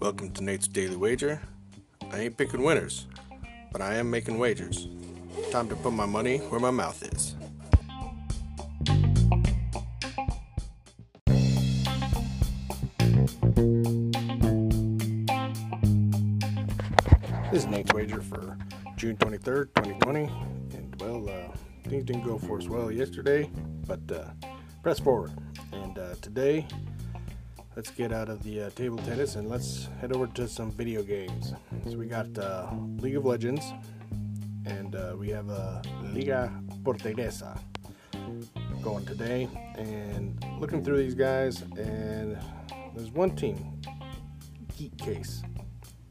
Welcome to Nate's Daily Wager. I ain't picking winners, but I am making wagers. Time to put my money where my mouth is. This is Nate's Wager for June 23rd, 2020. And well, uh, things didn't go for us well yesterday, but uh, press forward. And uh, today, let's get out of the uh, table tennis and let's head over to some video games. So we got uh, League of Legends, and uh, we have uh, Liga Portuguesa going today. And looking through these guys, and there's one team, Geek Case.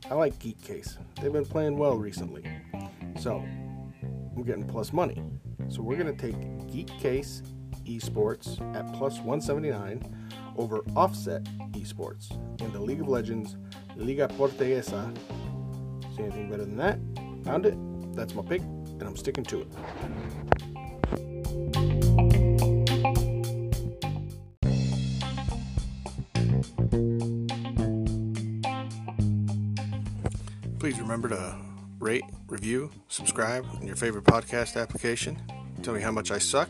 I like Geek Case. They've been playing well recently. So, I'm getting plus money. So, we're to take Geek Case Esports at plus 179 over Offset Esports in the League of Legends Liga Portuguesa. See anything better than that? Found it. That's my pick, and I'm sticking to it. Please remember to rate, review, subscribe in your favorite podcast application. Tell me how much I suck